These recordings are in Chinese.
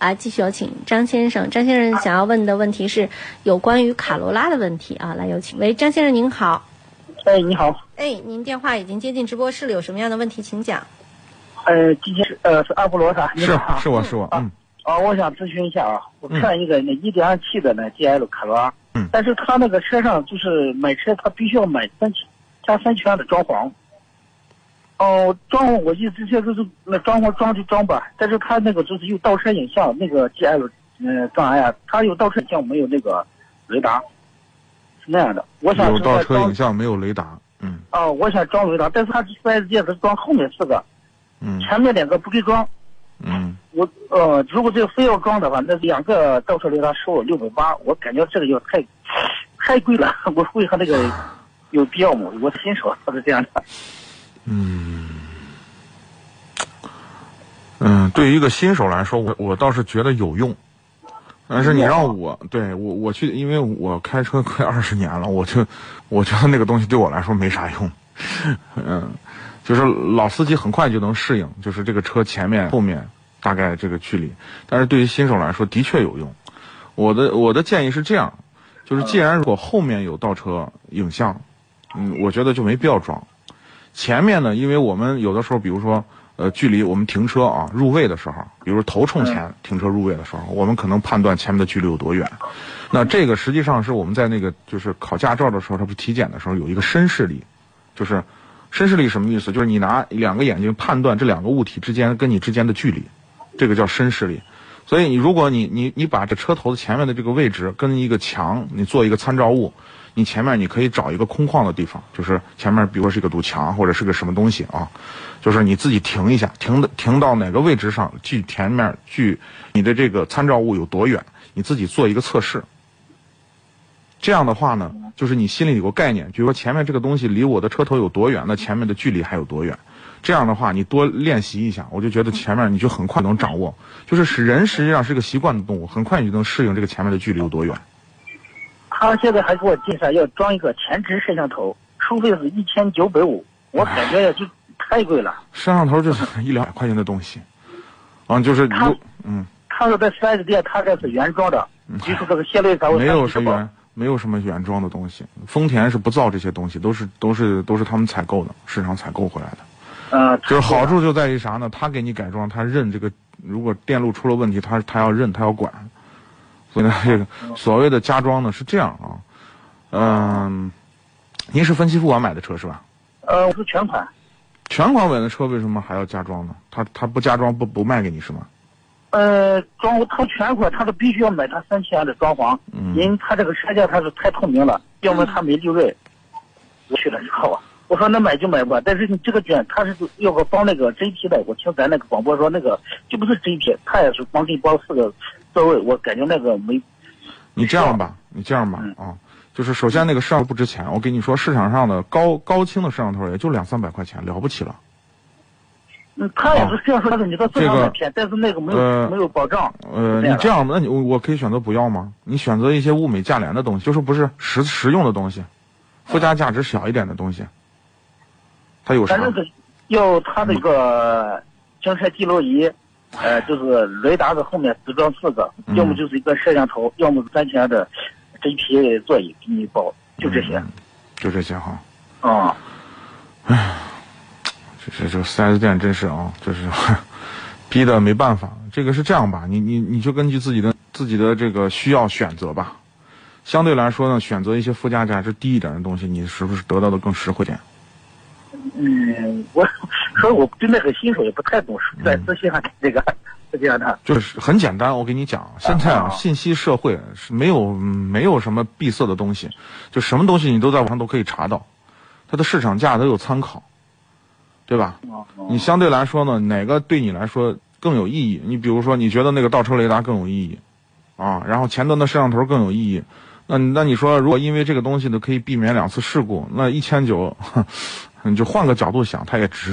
啊，继续有请张先生。张先生想要问的问题是有关于卡罗拉的问题啊，来有请。喂，张先生您好。哎，你好。哎，您电话已经接进直播室了，有什么样的问题请讲。呃，今天是呃是阿波罗是是是我是我嗯。啊，我想咨询一下啊，我看一个那一点二 T 的那 GL 卡罗拉，嗯，但是他那个车上就是买车他必须要买三千加三千的装潢。哦，装潢我意思这都是那装潢装就装吧，但是他那个就是有倒车影像，那个 G L，嗯，障碍啊，他有倒车影像没有那个雷达，是那样的。我想有倒车影像没有雷达，嗯。哦，我想装雷达，但是他四 S 店他装后面四个，嗯，前面两个不给装，嗯。我呃，如果这个非要装的话，那两个倒车雷达收我六百八，我感觉这个就太太贵了，我会和那个有必要吗？我新手他是这样的。嗯，嗯，对于一个新手来说，我我倒是觉得有用，但是你让我对我我去，因为我开车快二十年了，我就我觉得那个东西对我来说没啥用，嗯，就是老司机很快就能适应，就是这个车前面后面大概这个距离，但是对于新手来说的确有用。我的我的建议是这样，就是既然如果后面有倒车影像，嗯，我觉得就没必要装。前面呢，因为我们有的时候，比如说，呃，距离我们停车啊入位的时候，比如头冲前停车入位的时候，我们可能判断前面的距离有多远。那这个实际上是我们在那个就是考驾照的时候，他不体检的时候有一个深视力，就是深视力什么意思？就是你拿两个眼睛判断这两个物体之间跟你之间的距离，这个叫深视力。所以你如果你你你把这车头的前面的这个位置跟一个墙，你做一个参照物。你前面你可以找一个空旷的地方，就是前面，比如说是一个堵墙或者是个什么东西啊，就是你自己停一下，停的停到哪个位置上，距前面距你的这个参照物有多远，你自己做一个测试。这样的话呢，就是你心里有个概念，比如说前面这个东西离我的车头有多远，那前面的距离还有多远。这样的话，你多练习一下，我就觉得前面你就很快能掌握。就是使人实际上是个习惯的动物，很快你就能适应这个前面的距离有多远。他现在还给我介绍要装一个前置摄像头，收费是一千九百五，我感觉就太贵了。摄像头就是 一两百块钱的东西，啊，就是他，嗯，他说在四 S 店他这是原装的，就是这个线路才会没有什么没有什么原装的东西，丰田是不造这些东西，都是都是都是他们采购的，市场采购回来的。呃，就是好处就在于啥呢？他给你改装，他认这个，如果电路出了问题，他他要认，他要管。所以呢，这个所谓的加装呢是这样啊，嗯，您是分期付款买的车是吧？呃，我是全款。全款买的车为什么还要加装呢？他他不加装不不卖给你是吗？呃，装他全款，他是必须要买他三千元的装潢，因为他这个车价他是太透明了，要么他没利润。我去了之后，我说那买就买吧，但是你这个卷他是要个包那个真皮的，我听咱那个广播说那个就不是真皮他也是光给你包四个。座位，我感觉那个没。你这样吧，你这样吧啊，就是首先那个摄像头不值钱，我跟你说，市场上的高高清的摄像头也就两三百块钱，了不起了。嗯，他也是这样说的，你到市场买便但是那个没有没有保障。呃，你这样，那你我可以选择不要吗？你选择一些物美价廉的东西，就是不是实实用的东西，附加价值小一点的东西。它有啥？反正要它那个行车记录仪。呃，就是雷达的后面只装四个，要么就是一个摄像头，要么是三千的真皮座椅给你包，就这些，就这些哈。啊，哎，这这这四 S 店真是啊，就是逼的没办法。这个是这样吧，你你你就根据自己的自己的这个需要选择吧。相对来说呢，选择一些附加价值低一点的东西，你是不是得到的更实惠点？嗯，我说我对那个新手也不太懂，在咨询下这个是这样的。就是很简单，我跟你讲，现在啊，信息社会是没有没有什么闭塞的东西，就什么东西你都在网上都可以查到，它的市场价都有参考，对吧？你相对来说呢，哪个对你来说更有意义？你比如说，你觉得那个倒车雷达更有意义，啊，然后前端的摄像头更有意义，那那你说，如果因为这个东西呢可以避免两次事故，那一千九。你就换个角度想，它也值，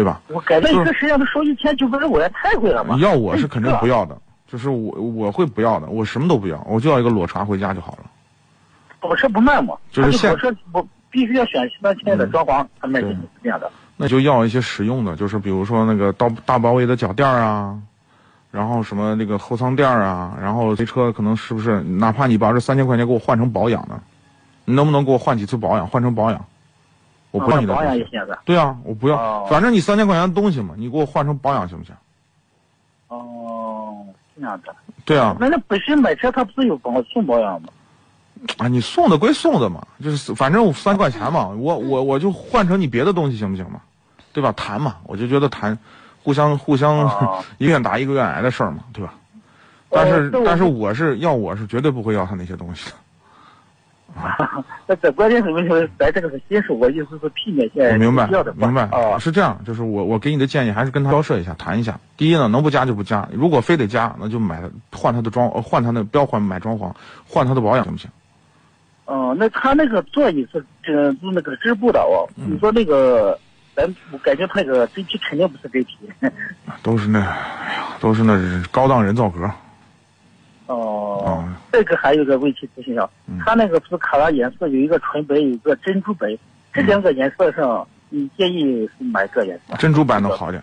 对吧？我感觉一个摄像头收一千九百五也太贵了吧？要我是肯定不要的，就是我我会不要的，我什么都不要，我就要一个裸茶回家就好了。裸车不卖嘛？就是现车我必须要选三千的装潢才卖给你这样的。那就要一些实用的，就是比如说那个大大包围的脚垫啊，然后什么那个后舱垫啊，然后这车可能是不是，哪怕你把这三千块钱给我换成保养呢，你能不能给我换几次保养，换成保养？我不要你的保养也。行是吧？对啊，我不要，哦反正你三千块钱的东西嘛，你给我换成保养行不行？哦，这样的。对啊，那那本身买车他不是有保送保养吗？啊，你送的归送的嘛，就是反正三块钱嘛，我我我就换成你别的东西行不行嘛？对吧？谈嘛，我就觉得谈，互相互相、哦一个愿打一个愿挨的事儿嘛，对吧？但是、但是我是要我是绝对不会要他那些东西的。那这关键是问题是咱这个是新手，我意思是避免现在我明白明白，啊，是这样，就是我我给你的建议还是跟他交涉一下，谈一下。第一呢，能不加就不加，如果非得加，那就买换他的装，呃换他的不要换买装潢，换他的保养行不行？哦，那他那个座椅是这是那个织布的哦。嗯你说那个，咱我感觉他那个真皮肯定不是真皮。都是那，哎呀，都是那高档人造革。哦，嗯这个还有个问题咨询一下，他那个不是卡拉颜色有一个纯白，有一个珍珠白，这两个颜色上，你建议是买个颜色？珍珠白能好点。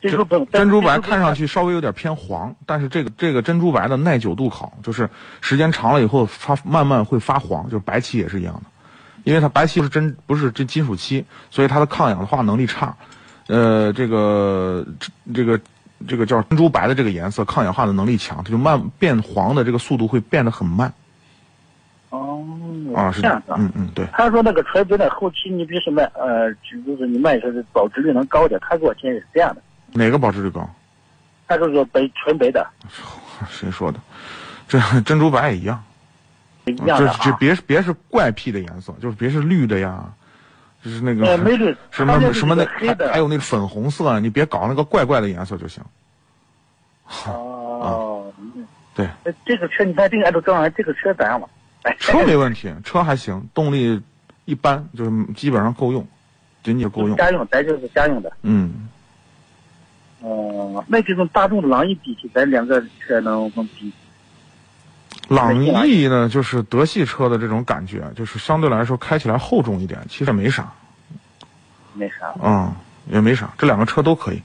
珍珠白，珍珠白看上去稍微有点偏黄，但是这个这个珍珠白的耐久度好，就是时间长了以后发慢慢会发黄，就是白漆也是一样的，因为它白漆不是真不是这金属漆，所以它的抗氧化能力差。呃，这个这个这个叫珍珠白的这个颜色，抗氧化的能力强，它就慢变黄的这个速度会变得很慢哦，啊，是这样的。嗯嗯对，他说那个纯白的后期你比如说卖呃，就是你卖出的保值率能高点，他给我建议是这样的，哪个保值率高？他说说白纯白的 谁说的？这 珍珠白也一样。一样的这这啊。别别是怪癖的颜色，就是别是绿的呀，就是那个呃，没绿，什么什么那还还有那个粉红色啊，你别搞那个怪怪的颜色就行。哦，嗯对，这个车你看这个这个车咋样吧？哎，车没问题，车还行，动力一般，就是基本上够用，仅仅够用。家用，咱就是家用的。嗯，哦，那这种大众的朗逸比起咱两个车能能比？朗逸呢，就是德系车的这种感觉，就是相对来说开起来厚重一点，其实没啥，没啥。嗯，也没啥，这两个车都可以。